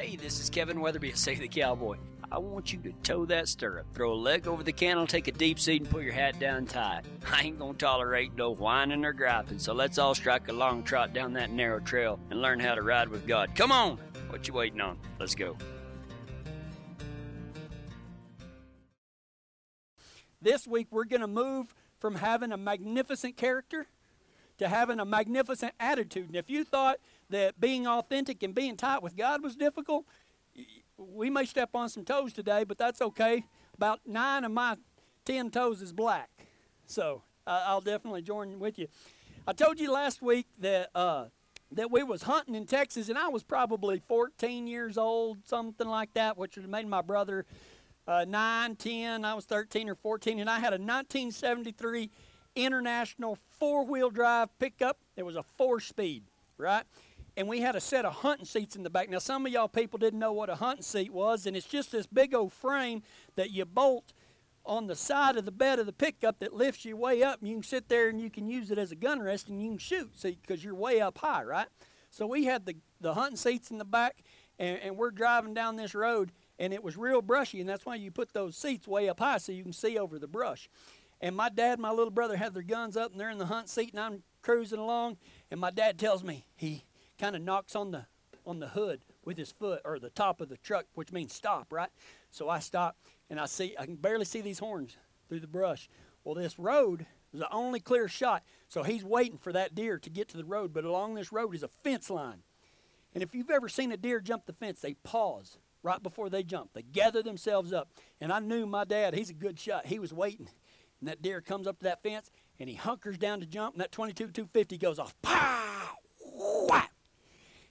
Hey, this is Kevin Weatherby, Save the Cowboy. I want you to toe that stirrup, throw a leg over the cantle, take a deep seat, and put your hat down tight. I ain't gonna tolerate no whining or griping, so let's all strike a long trot down that narrow trail and learn how to ride with God. Come on! What you waiting on? Let's go. This week we're to move from having a magnificent character to having a magnificent attitude. And if you thought that being authentic and being tight with God was difficult, we may step on some toes today, but that's okay. About nine of my ten toes is black. So I'll definitely join with you. I told you last week that uh, that we was hunting in Texas, and I was probably 14 years old, something like that, which would have made my brother uh, 9, 10. I was 13 or 14, and I had a 1973 International four-wheel drive pickup. It was a four-speed, right? And we had a set of hunting seats in the back. Now, some of y'all people didn't know what a hunting seat was, and it's just this big old frame that you bolt on the side of the bed of the pickup that lifts you way up, and you can sit there and you can use it as a gun rest and you can shoot, see, because you're way up high, right? So we had the, the hunting seats in the back, and, and we're driving down this road, and it was real brushy, and that's why you put those seats way up high so you can see over the brush. And my dad and my little brother have their guns up, and they're in the hunt seat, and I'm cruising along, and my dad tells me he kind of knocks on the on the hood with his foot or the top of the truck, which means stop, right? So I stop and I see I can barely see these horns through the brush. Well, this road is the only clear shot, so he's waiting for that deer to get to the road. But along this road is a fence line, and if you've ever seen a deer jump the fence, they pause right before they jump. They gather themselves up, and I knew my dad. He's a good shot. He was waiting, and that deer comes up to that fence, and he hunkers down to jump, and that 22 250 goes off. Pow!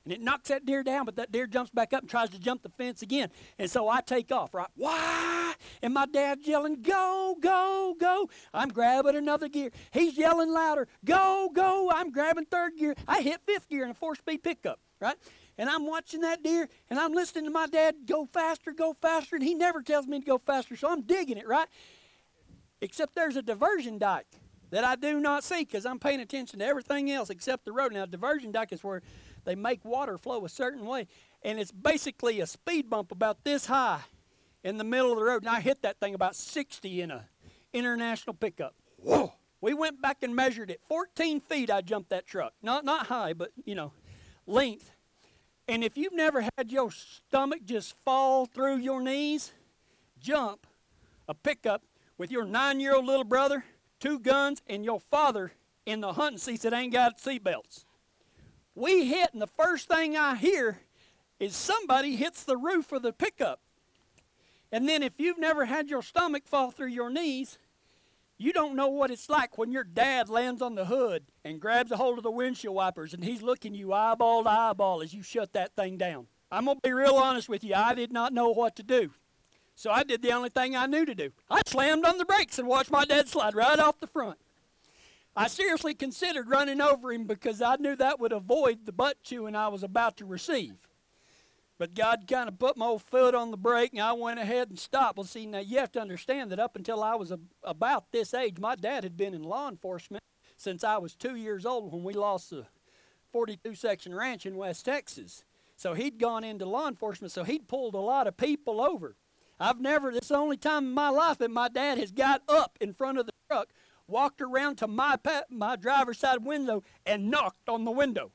And it knocks that deer down, but that deer jumps back up and tries to jump the fence again. And so I take off, right? Why? And my dad's yelling, go, go, go. I'm grabbing another gear. He's yelling louder, go, go. I'm grabbing third gear. I hit fifth gear in a four speed pickup, right? And I'm watching that deer and I'm listening to my dad go faster, go faster, and he never tells me to go faster, so I'm digging it, right? Except there's a diversion dike that I do not see because I'm paying attention to everything else except the road. Now, diversion dike is where they make water flow a certain way. And it's basically a speed bump about this high in the middle of the road. And I hit that thing about 60 in a international pickup. Whoa! We went back and measured it. 14 feet I jumped that truck. Not not high, but you know, length. And if you've never had your stomach just fall through your knees, jump a pickup with your nine-year-old little brother, two guns, and your father in the hunting seats that ain't got seatbelts we hit, and the first thing I hear is somebody hits the roof of the pickup. And then if you've never had your stomach fall through your knees, you don't know what it's like when your dad lands on the hood and grabs a hold of the windshield wipers and he's looking you eyeball to eyeball as you shut that thing down. I'm going to be real honest with you. I did not know what to do. So I did the only thing I knew to do. I slammed on the brakes and watched my dad slide right off the front. I seriously considered running over him because I knew that would avoid the butt chewing I was about to receive. But God kind of put my old foot on the brake and I went ahead and stopped. Well, see, now you have to understand that up until I was a, about this age, my dad had been in law enforcement since I was two years old when we lost the 42 section ranch in West Texas. So he'd gone into law enforcement, so he'd pulled a lot of people over. I've never, this is the only time in my life that my dad has got up in front of the truck walked around to my, my driver's side window and knocked on the window.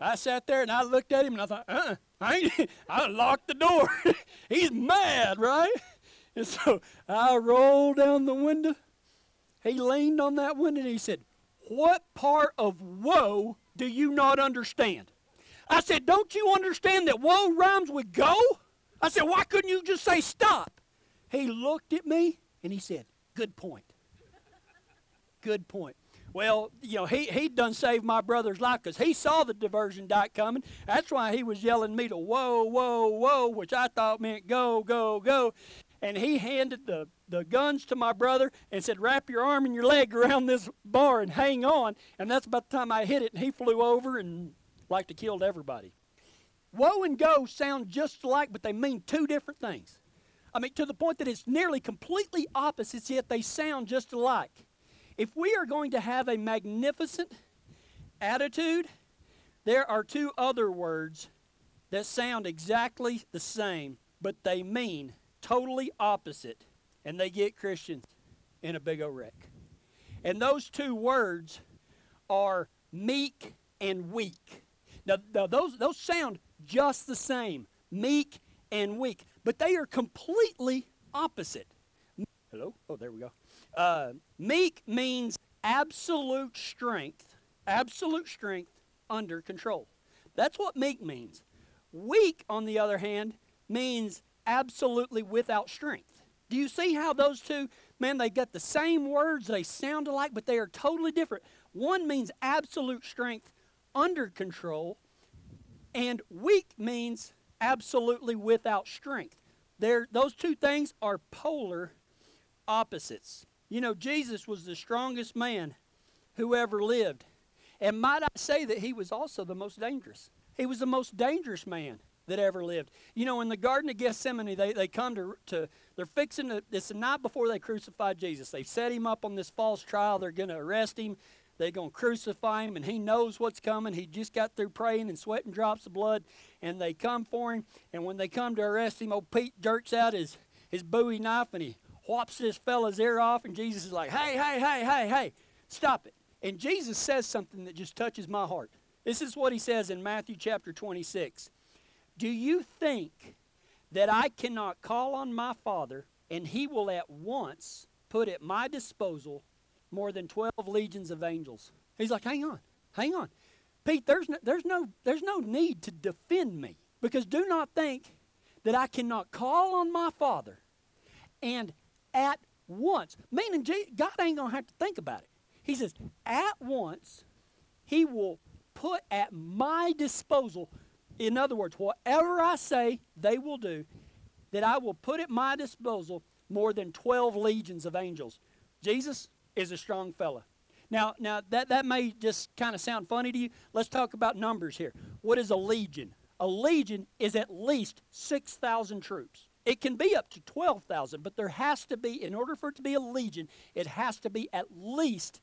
I sat there and I looked at him and I thought, uh, I, ain't, I locked the door. He's mad, right? And so I rolled down the window. He leaned on that window and he said, What part of woe do you not understand? I said, Don't you understand that woe rhymes with go? I said, Why couldn't you just say stop? He looked at me and he said, Good point. Good point. Well, you know, he, he done saved my brother's life because he saw the diversion dike coming. That's why he was yelling me to whoa, whoa, whoa, which I thought meant go, go, go. And he handed the, the guns to my brother and said, wrap your arm and your leg around this bar and hang on. And that's about the time I hit it, and he flew over and like to killed everybody. Whoa and go sound just alike, but they mean two different things. I mean, to the point that it's nearly completely opposites, yet they sound just alike. If we are going to have a magnificent attitude, there are two other words that sound exactly the same, but they mean totally opposite, and they get Christians in a big old wreck. And those two words are meek and weak. Now, now those, those sound just the same meek and weak, but they are completely opposite. Hello? Oh, there we go. Uh, meek means absolute strength, absolute strength under control. That's what meek means. Weak, on the other hand, means absolutely without strength. Do you see how those two, man, they got the same words, they sound alike, but they are totally different. One means absolute strength under control, and weak means absolutely without strength. They're, those two things are polar opposites. You know, Jesus was the strongest man who ever lived. And might I say that he was also the most dangerous? He was the most dangerous man that ever lived. You know, in the Garden of Gethsemane, they, they come to, to they're fixing to, it's the night before they crucified Jesus. They've set him up on this false trial. They're going to arrest him. They're going to crucify him, and he knows what's coming. He just got through praying and sweating drops of blood, and they come for him. And when they come to arrest him, old Pete jerks out his, his bowie knife and he whops this fella's ear off, and Jesus is like, hey, hey, hey, hey, hey, stop it. And Jesus says something that just touches my heart. This is what he says in Matthew chapter 26. Do you think that I cannot call on my Father, and he will at once put at my disposal more than 12 legions of angels. He's like, hang on, hang on. Pete, there's no, there's no, there's no need to defend me because do not think that I cannot call on my Father and at once, meaning God ain't going to have to think about it. He says, at once, He will put at my disposal, in other words, whatever I say, they will do, that I will put at my disposal more than 12 legions of angels. Jesus, is a strong fella. Now, now that, that may just kind of sound funny to you. Let's talk about numbers here. What is a legion? A legion is at least 6,000 troops. It can be up to 12,000, but there has to be, in order for it to be a legion, it has to be at least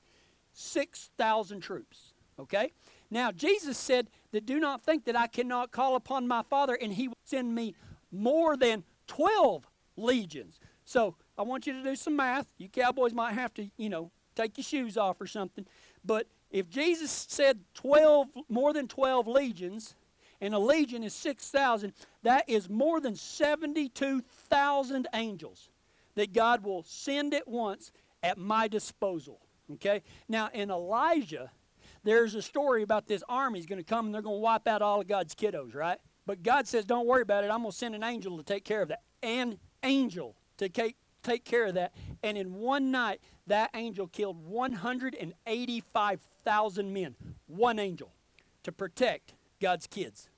6,000 troops. Okay? Now, Jesus said that do not think that I cannot call upon my Father and he will send me more than 12 legions. So I want you to do some math. You cowboys might have to, you know, take your shoes off or something. But if Jesus said 12, more than 12 legions, and a legion is 6,000, that is more than 72,000 angels that God will send at once at my disposal. Okay? Now, in Elijah, there's a story about this army is going to come and they're going to wipe out all of God's kiddos, right? But God says, don't worry about it. I'm going to send an angel to take care of that. An angel to take take care of that. And in one night, that angel killed 185,000 men. One angel to protect God's kids.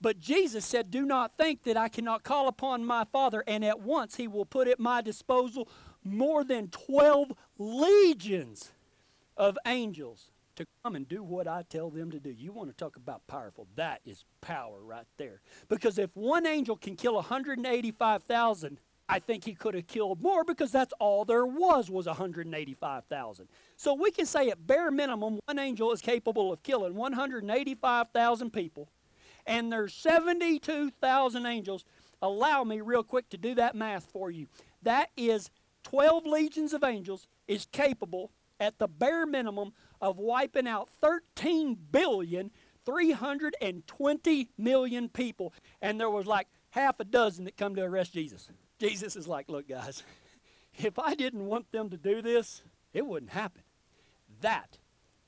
But Jesus said, Do not think that I cannot call upon my Father, and at once he will put at my disposal more than 12 legions of angels to come and do what I tell them to do. You want to talk about powerful? That is power right there. Because if one angel can kill 185,000, I think he could have killed more because that's all there was was 185,000. So we can say at bare minimum one angel is capable of killing 185,000 people and there's 72,000 angels. Allow me real quick to do that math for you. That is 12 legions of angels is capable at the bare minimum of wiping out 13 billion 320 million people and there was like half a dozen that come to arrest Jesus. Jesus is like, look, guys, if I didn't want them to do this, it wouldn't happen. That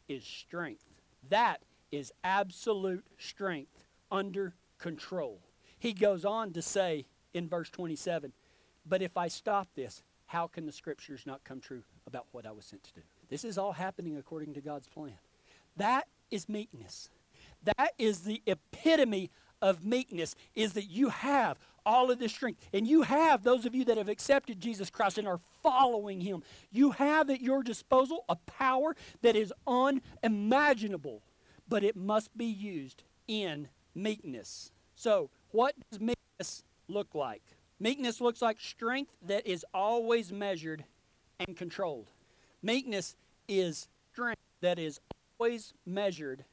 is strength. That is absolute strength under control. He goes on to say in verse 27 But if I stop this, how can the scriptures not come true about what I was sent to do? This is all happening according to God's plan. That is meekness. That is the epitome of meekness, is that you have all of this strength. And you have, those of you that have accepted Jesus Christ and are following him, you have at your disposal a power that is unimaginable, but it must be used in meekness. So, what does meekness look like? Meekness looks like strength that is always measured and controlled. Meekness is strength that is always measured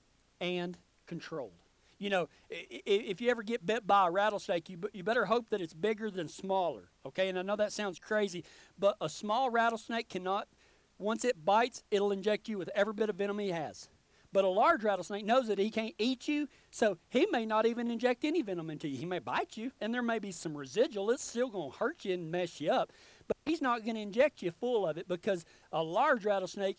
and controlled. You know, if you ever get bit by a rattlesnake, you, you better hope that it's bigger than smaller. Okay, and I know that sounds crazy, but a small rattlesnake cannot, once it bites, it'll inject you with every bit of venom he has. But a large rattlesnake knows that he can't eat you, so he may not even inject any venom into you. He may bite you, and there may be some residual. It's still going to hurt you and mess you up, but he's not going to inject you full of it because a large rattlesnake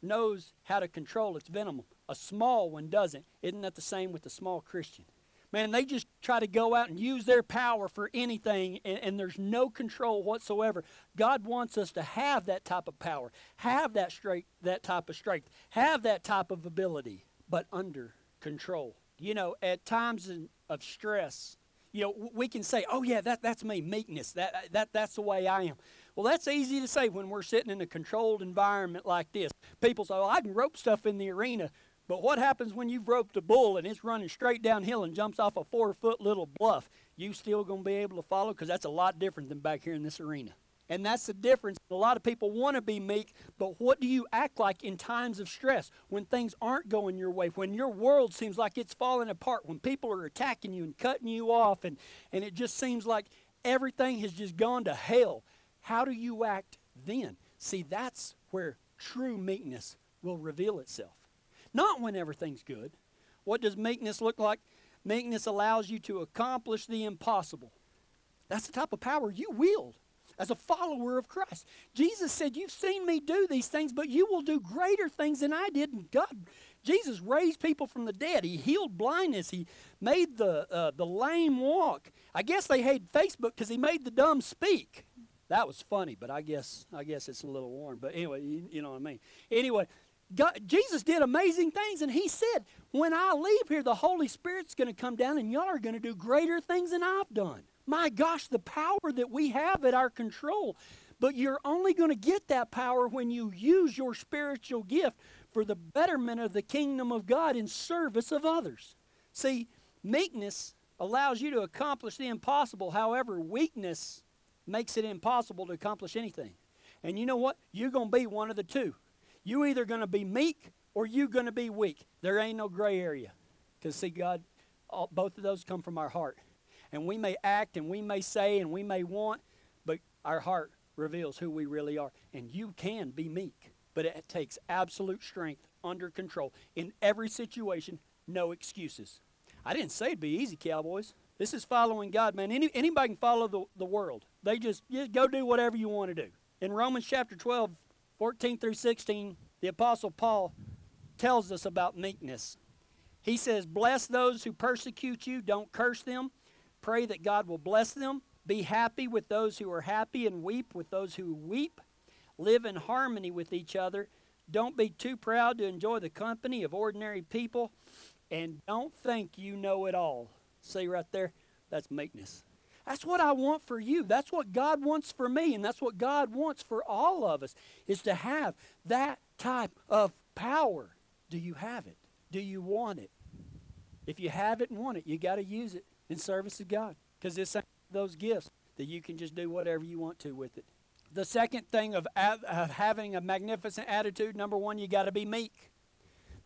knows how to control its venom. A small one doesn't. Isn't that the same with the small Christian? Man, they just try to go out and use their power for anything, and, and, there's no control whatsoever. God wants us to have that type of power, have that straight, that type of strength, have that type of ability, but under control. You know, at times in, of stress, you know, we can say, "Oh yeah, that that's me, meekness. That that that's the way I am." Well, that's easy to say when we're sitting in a controlled environment like this. People say, "Oh, I can rope stuff in the arena." But what happens when you've roped a bull and it's running straight downhill and jumps off a four foot little bluff? You still going to be able to follow? Because that's a lot different than back here in this arena. And that's the difference. A lot of people want to be meek, but what do you act like in times of stress when things aren't going your way, when your world seems like it's falling apart, when people are attacking you and cutting you off, and, and it just seems like everything has just gone to hell? How do you act then? See, that's where true meekness will reveal itself not when everything's good. What does meekness look like? Meekness allows you to accomplish the impossible. That's the type of power you wield as a follower of Christ. Jesus said, You've seen me do these things, but you will do greater things than I did. And God, Jesus raised people from the dead. He healed blindness. He made the, uh, the lame walk. I guess they hate Facebook because he made the dumb speak. That was funny, but I guess I guess it's a little warm. But anyway, you, you know what I mean. Anyway, God, Jesus did amazing things, and He said, When I leave here, the Holy Spirit's going to come down, and y'all are going to do greater things than I've done. My gosh, the power that we have at our control. But you're only going to get that power when you use your spiritual gift for the betterment of the kingdom of God in service of others. See, meekness allows you to accomplish the impossible. However, weakness makes it impossible to accomplish anything. And you know what? You're going to be one of the two. You either going to be meek or you going to be weak. There ain't no gray area. Because, see, God, all, both of those come from our heart. And we may act and we may say and we may want, but our heart reveals who we really are. And you can be meek, but it takes absolute strength under control. In every situation, no excuses. I didn't say it'd be easy, cowboys. This is following God, man. Any, anybody can follow the, the world. They just, just go do whatever you want to do. In Romans chapter 12, 14 through 16, the Apostle Paul tells us about meekness. He says, Bless those who persecute you, don't curse them. Pray that God will bless them. Be happy with those who are happy and weep with those who weep. Live in harmony with each other. Don't be too proud to enjoy the company of ordinary people. And don't think you know it all. See right there? That's meekness. That's what I want for you. That's what God wants for me, and that's what God wants for all of us is to have that type of power. Do you have it? Do you want it? If you have it and want it, you got to use it in service of God because it's those gifts that you can just do whatever you want to with it. The second thing of, of having a magnificent attitude, number one, you got to be meek.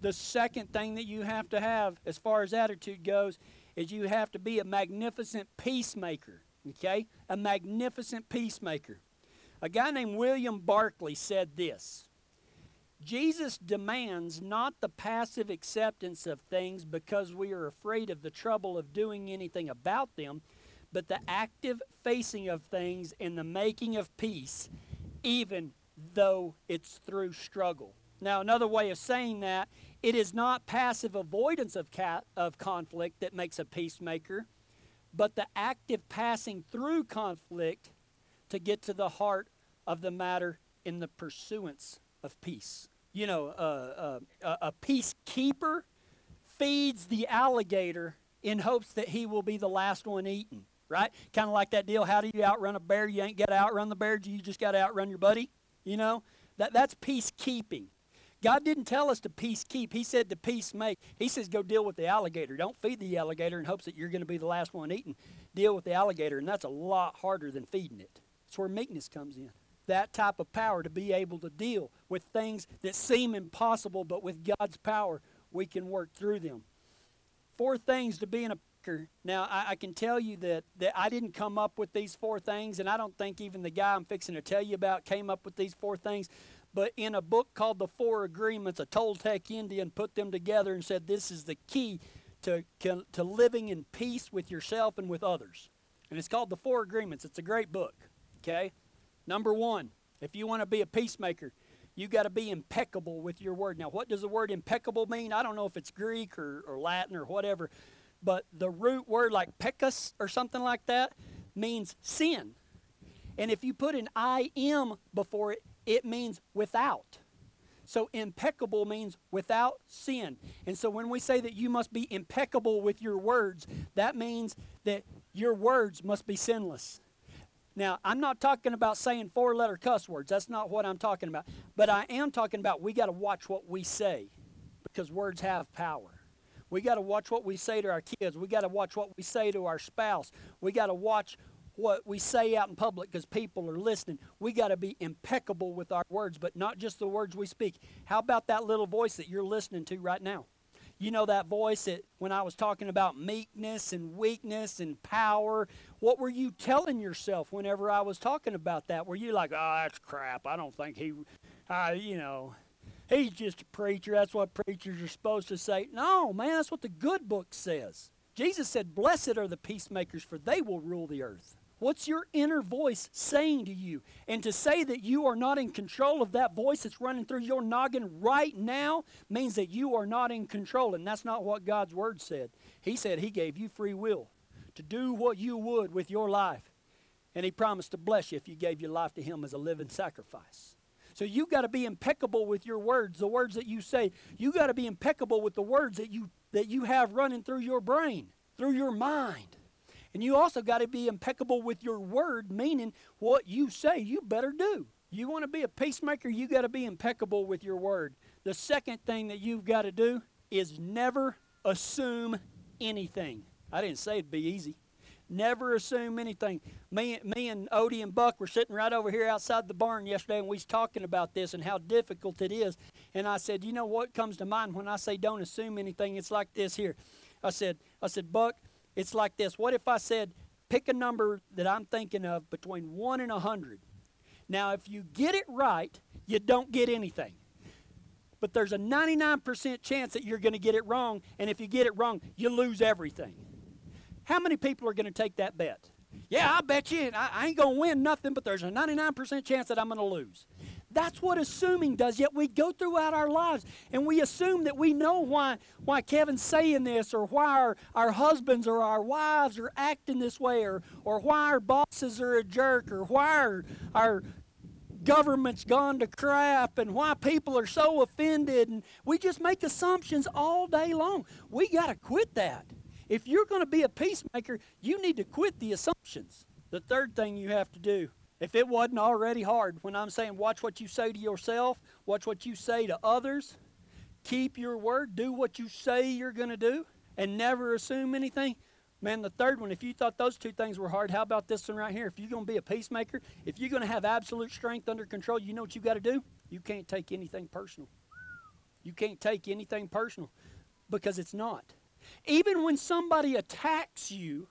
The second thing that you have to have as far as attitude goes is you have to be a magnificent peacemaker. Okay? A magnificent peacemaker. A guy named William Barclay said this Jesus demands not the passive acceptance of things because we are afraid of the trouble of doing anything about them, but the active facing of things and the making of peace, even though it's through struggle. Now, another way of saying that it is not passive avoidance of, ca- of conflict that makes a peacemaker, but the active passing through conflict to get to the heart of the matter in the pursuance of peace. You know, uh, uh, a peacekeeper feeds the alligator in hopes that he will be the last one eaten, right? Kind of like that deal how do you outrun a bear? You ain't got to outrun the bear, you just got to outrun your buddy, you know? That, that's peacekeeping. God didn't tell us to peace keep. He said to peace make. He says go deal with the alligator. Don't feed the alligator in hopes that you're going to be the last one eaten. Deal with the alligator, and that's a lot harder than feeding it. That's where meekness comes in. That type of power to be able to deal with things that seem impossible, but with God's power, we can work through them. four things to being a picker. Now, I, I, can tell you that, that I didn't come up with these four things, and I don't think even the guy I'm fixing to tell you about came up with these four things. But in a book called The Four Agreements, a Toltec Indian put them together and said this is the key to, to living in peace with yourself and with others. And it's called The Four Agreements. It's a great book. Okay? Number one, if you want to be a peacemaker, you got to be impeccable with your word. Now, what does the word impeccable mean? I don't know if it's Greek or, or Latin or whatever, but the root word, like pecus or something like that, means sin. And if you put an I am before it, it means without. So impeccable means without sin. And so when we say that you must be impeccable with your words, that means that your words must be sinless. Now, I'm not talking about saying four letter cuss words. That's not what I'm talking about. But I am talking about we got to watch what we say because words have power. We got to watch what we say to our kids. We got to watch what we say to our spouse. We got to watch what we say out in public because people are listening. We got to be impeccable with our words, but not just the words we speak. How about that little voice that you're listening to right now? You know that voice that when I was talking about meekness and weakness and power, what were you telling yourself whenever I was talking about that? Were you like, oh, that's crap. I don't think he, you know, he's just a preacher. That's what preachers are supposed to say. No, man, that's what the good book says. Jesus said, Blessed are the peacemakers, for they will rule the earth. What's your inner voice saying to you? And to say that you are not in control of that voice that's running through your noggin right now means that you are not in control. And that's not what God's Word said. He said He gave you free will to do what you would with your life. And He promised to bless you if you gave your life to Him as a living sacrifice. So you've got to be impeccable with your words, the words that you say. You've got to be impeccable with the words that you that you have running through your brain, through your mind. And you also got to be impeccable with your word, meaning what you say, you better do. You want to be a peacemaker, you got to be impeccable with your word. The second thing that you've got to do is never assume anything. I didn't say it'd be easy. Never assume anything. Me, me and Odie and Buck were sitting right over here outside the barn yesterday, and we was talking about this and how difficult it is. And I said, you know what comes to mind when I say don't assume anything? It's like this here. I said, I said, Buck, it's like this. What if I said, pick a number that I'm thinking of between 1 and 100? Now, if you get it right, you don't get anything. But there's a 99% chance that you're going to get it wrong, and if you get it wrong, you lose everything. How many people are going to take that bet? Yeah, I bet you I, I ain't going to win nothing, but there's a 99% chance that I'm going to lose. That's what assuming does. Yet we go throughout our lives and we assume that we know why, why Kevin's saying this or why our, our husbands or our wives are acting this way or, or why our bosses are a jerk or why our, our government's gone to crap and why people are so offended. And we just make assumptions all day long. We got to quit that. If you're going to be a peacemaker, you need to quit the assumptions. The third thing you have to do if it wasn't already hard, when I'm saying watch what you say to yourself, watch what you say to others, keep your word, do what you say you're going to do, and never assume anything. Man, the third one, if you thought those two things were hard, how about this one right here? If you're going to be a peacemaker, if you're going to have absolute strength under control, you know what you got to do? You can't take anything personal. You can't take anything personal because it's not. Even when somebody attacks you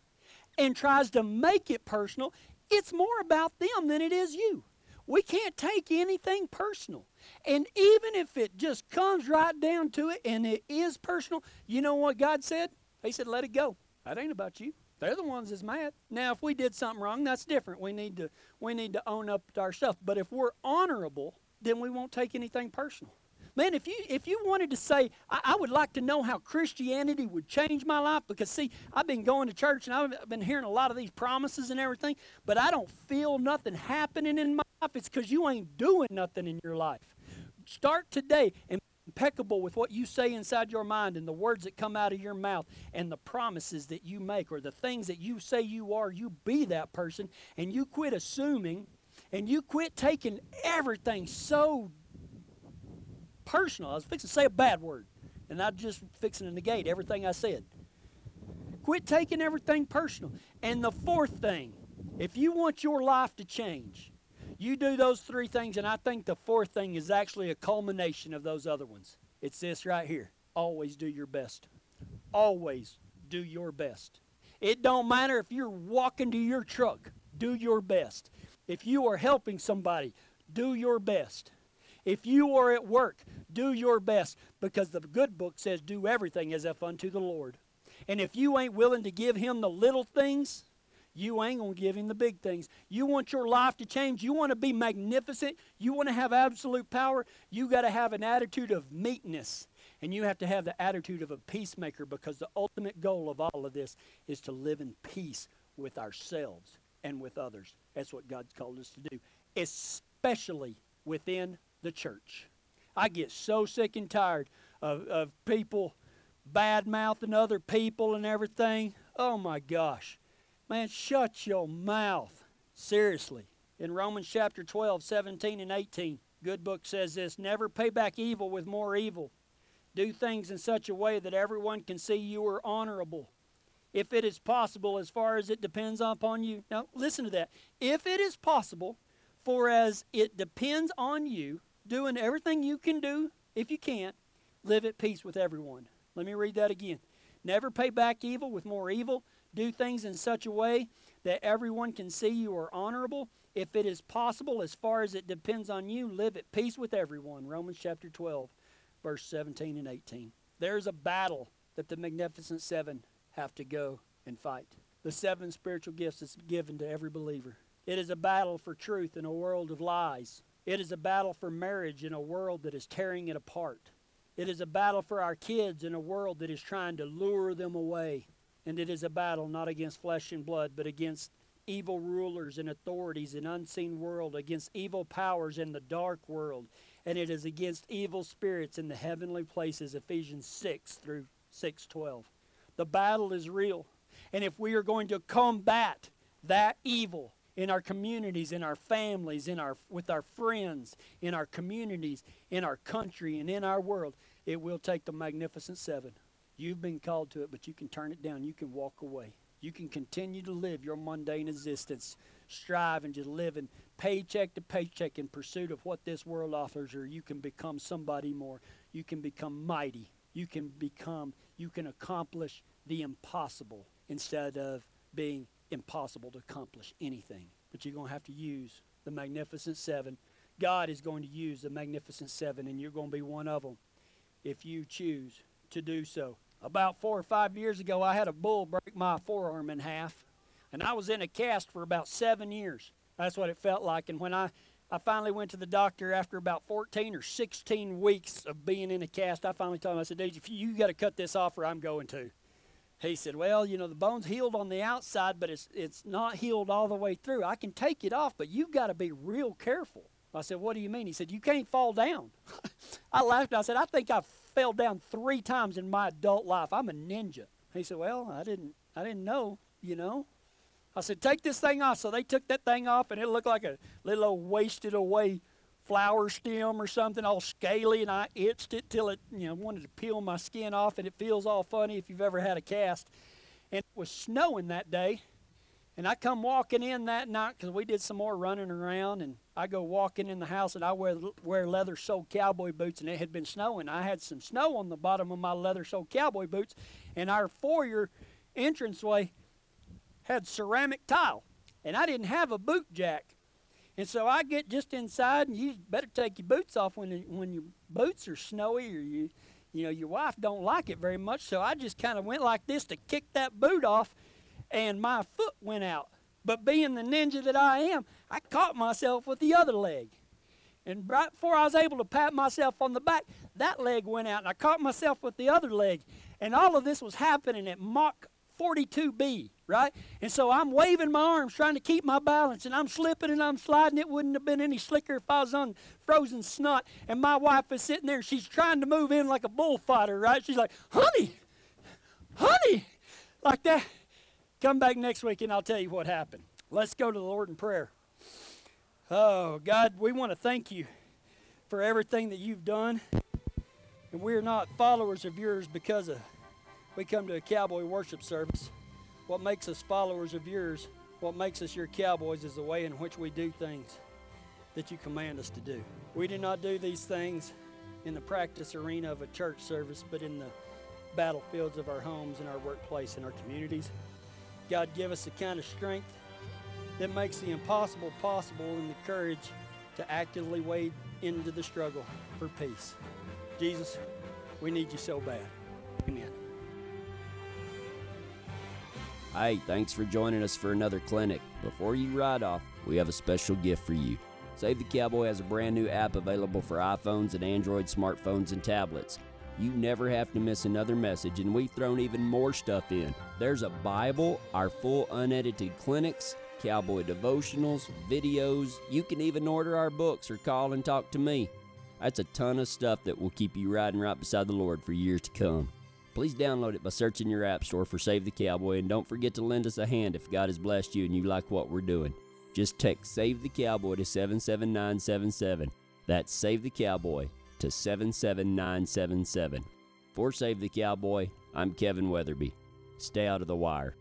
and tries to make it personal, it's more about them than it is you. We can't take anything personal. And even if it just comes right down to it and it is personal, you know what God said? He said, let it go. That ain't about you. They're the ones that's mad. Now, if we did something wrong, that's different. We need to we need to own up to our stuff. But if we're honorable, then we won't take anything personal. Man, if you if you wanted to say, I, I, would like to know how Christianity would change my life, because see, I've been going to church and I've been hearing a lot of these promises and everything, but I don't feel nothing happening in my life. It's because you ain't doing nothing in your life. Start today and impeccable with what you say inside your mind and the words that come out of your mouth and the promises that you make or the things that you say you are, you be that person and you quit assuming and you quit taking everything so personal. I was fixing to say a bad word, and I'm just fixing to negate everything I said. Quit taking everything personal. And the fourth thing, if you want your life to change, you do those three things, and I think the fourth thing is actually a culmination of those other ones. It's this right here always do your best. always do your best. It don't matter if you're walking to your truck, do your best. If you are helping somebody, do your best. If you are at work, do your best because the good book says do everything as if unto the Lord. And if you ain't willing to give him the little things, you ain't going to give him the big things. You want your life to change. You want to be magnificent. You want to have absolute power. You got to have an attitude of meekness. And you have to have the attitude of a peacemaker because the ultimate goal of all of this is to live in peace with ourselves and with others. That's what God's called us to do, especially within the church. I get so sick and tired of, of people bad mouthing other people and everything. Oh my gosh. Man, shut your mouth. Seriously. In Romans chapter 12, 17 and 18, Good Book says this Never pay back evil with more evil. Do things in such a way that everyone can see you are honorable. If it is possible, as far as it depends upon you. Now, listen to that. If it is possible, for as it depends on you, doing everything you can do, if you can't, live at peace with everyone. Let me read that again. Never pay back evil with more evil. Do things in such a way that everyone can see you are honorable. If it is possible, as far as it depends on you, live at peace with everyone. Romans chapter 12, verse 17 and 18. There's a battle that the Magnificent Seven have to go and fight. The seven spiritual gifts is given to every believer. It is a battle for truth in a world of lies. It is a battle for marriage in a world that is tearing it apart. It is a battle for our kids in a world that is trying to lure them away. And it is a battle not against flesh and blood, but against evil rulers and authorities in unseen world, against evil powers in the dark world, and it is against evil spirits in the heavenly places, Ephesians 6 through 6:12. The battle is real. And if we are going to combat that evil in our communities, in our families, in our with our friends, in our communities, in our country, and in our world, it will take the magnificent seven. You've been called to it, but you can turn it down. You can walk away. You can continue to live your mundane existence, striving to live paycheck to paycheck in pursuit of what this world offers, or you can become somebody more. You can become mighty. You can become, you can accomplish the impossible instead of being impossible to accomplish anything. But you're going to have to use the Magnificent Seven. God is going to use the Magnificent Seven, and you're going to be one of them if you choose to do so. About four or five years ago, I had a bull break my forearm in half, and I was in a cast for about seven years. That's what it felt like. And when I, I finally went to the doctor after about 14 or 16 weeks of being in a cast, I finally told him, I said, Dude, if you, you got to cut this off or I'm going to. He said, Well, you know, the bone's healed on the outside, but it's, it's not healed all the way through. I can take it off, but you've got to be real careful. I said, What do you mean? He said, You can't fall down. I laughed. I said, I think I fell down three times in my adult life. I'm a ninja. He said, Well, I didn't I didn't know, you know. I said, Take this thing off. So they took that thing off and it looked like a little wasted away flower stem or something all scaly and I itched it till it, you know, wanted to peel my skin off and it feels all funny if you've ever had a cast. And it was snowing that day. And I come walking in that night because we did some more running around, and I go walking in the house, and I wear wear leather soled cowboy boots, and it had been snowing. I had some snow on the bottom of my leather soled cowboy boots, and our foyer entranceway had ceramic tile, and I didn't have a boot jack. And so I get just inside, and you better take your boots off when when your boots are snowy or you, you know, your wife don't like it very much. So I just kind of went like this to kick that boot off, and my foot went out. But being the ninja that I am, I caught myself with the other leg. And right before I was able to pat myself on the back, that leg went out, and I caught myself with the other leg. And all of this was happening at Mach 42B, right? And so I'm waving my arms trying to keep my balance, and I'm slipping and I'm sliding. It wouldn't have been any slicker if I was on frozen snot. And my wife is sitting there, she's trying to move in like a bullfighter, right? She's like, honey, honey, like that. Come back next week and I'll tell you what happened. Let's go to the Lord in prayer. Oh, God, we want to thank you for everything that you've done. And we're not followers of yours because of we come to a cowboy worship service. What makes us followers of yours, what makes us your cowboys, is the way in which we do things that you command us to do. We do not do these things in the practice arena of a church service, but in the battlefields of our homes and our workplace and our communities. God, give us the kind of strength that makes the impossible possible and the courage to actively wade into the struggle for peace. Jesus, we need you so bad. Amen. Hey, thanks for joining us for another clinic. Before you ride off, we have a special gift for you. Save the Cowboy has a brand new app available for iPhones and Android smartphones and tablets. You never have to miss another message, and we've thrown even more stuff in. There's a Bible, our full unedited clinics, cowboy devotionals, videos. You can even order our books or call and talk to me. That's a ton of stuff that will keep you riding right beside the Lord for years to come. Please download it by searching your app store for Save the Cowboy and don't forget to lend us a hand if God has blessed you and you like what we're doing. Just text Save the Cowboy to 77977. That's Save the Cowboy to 77977. For Save the Cowboy, I'm Kevin Weatherby. Stay out of the wire.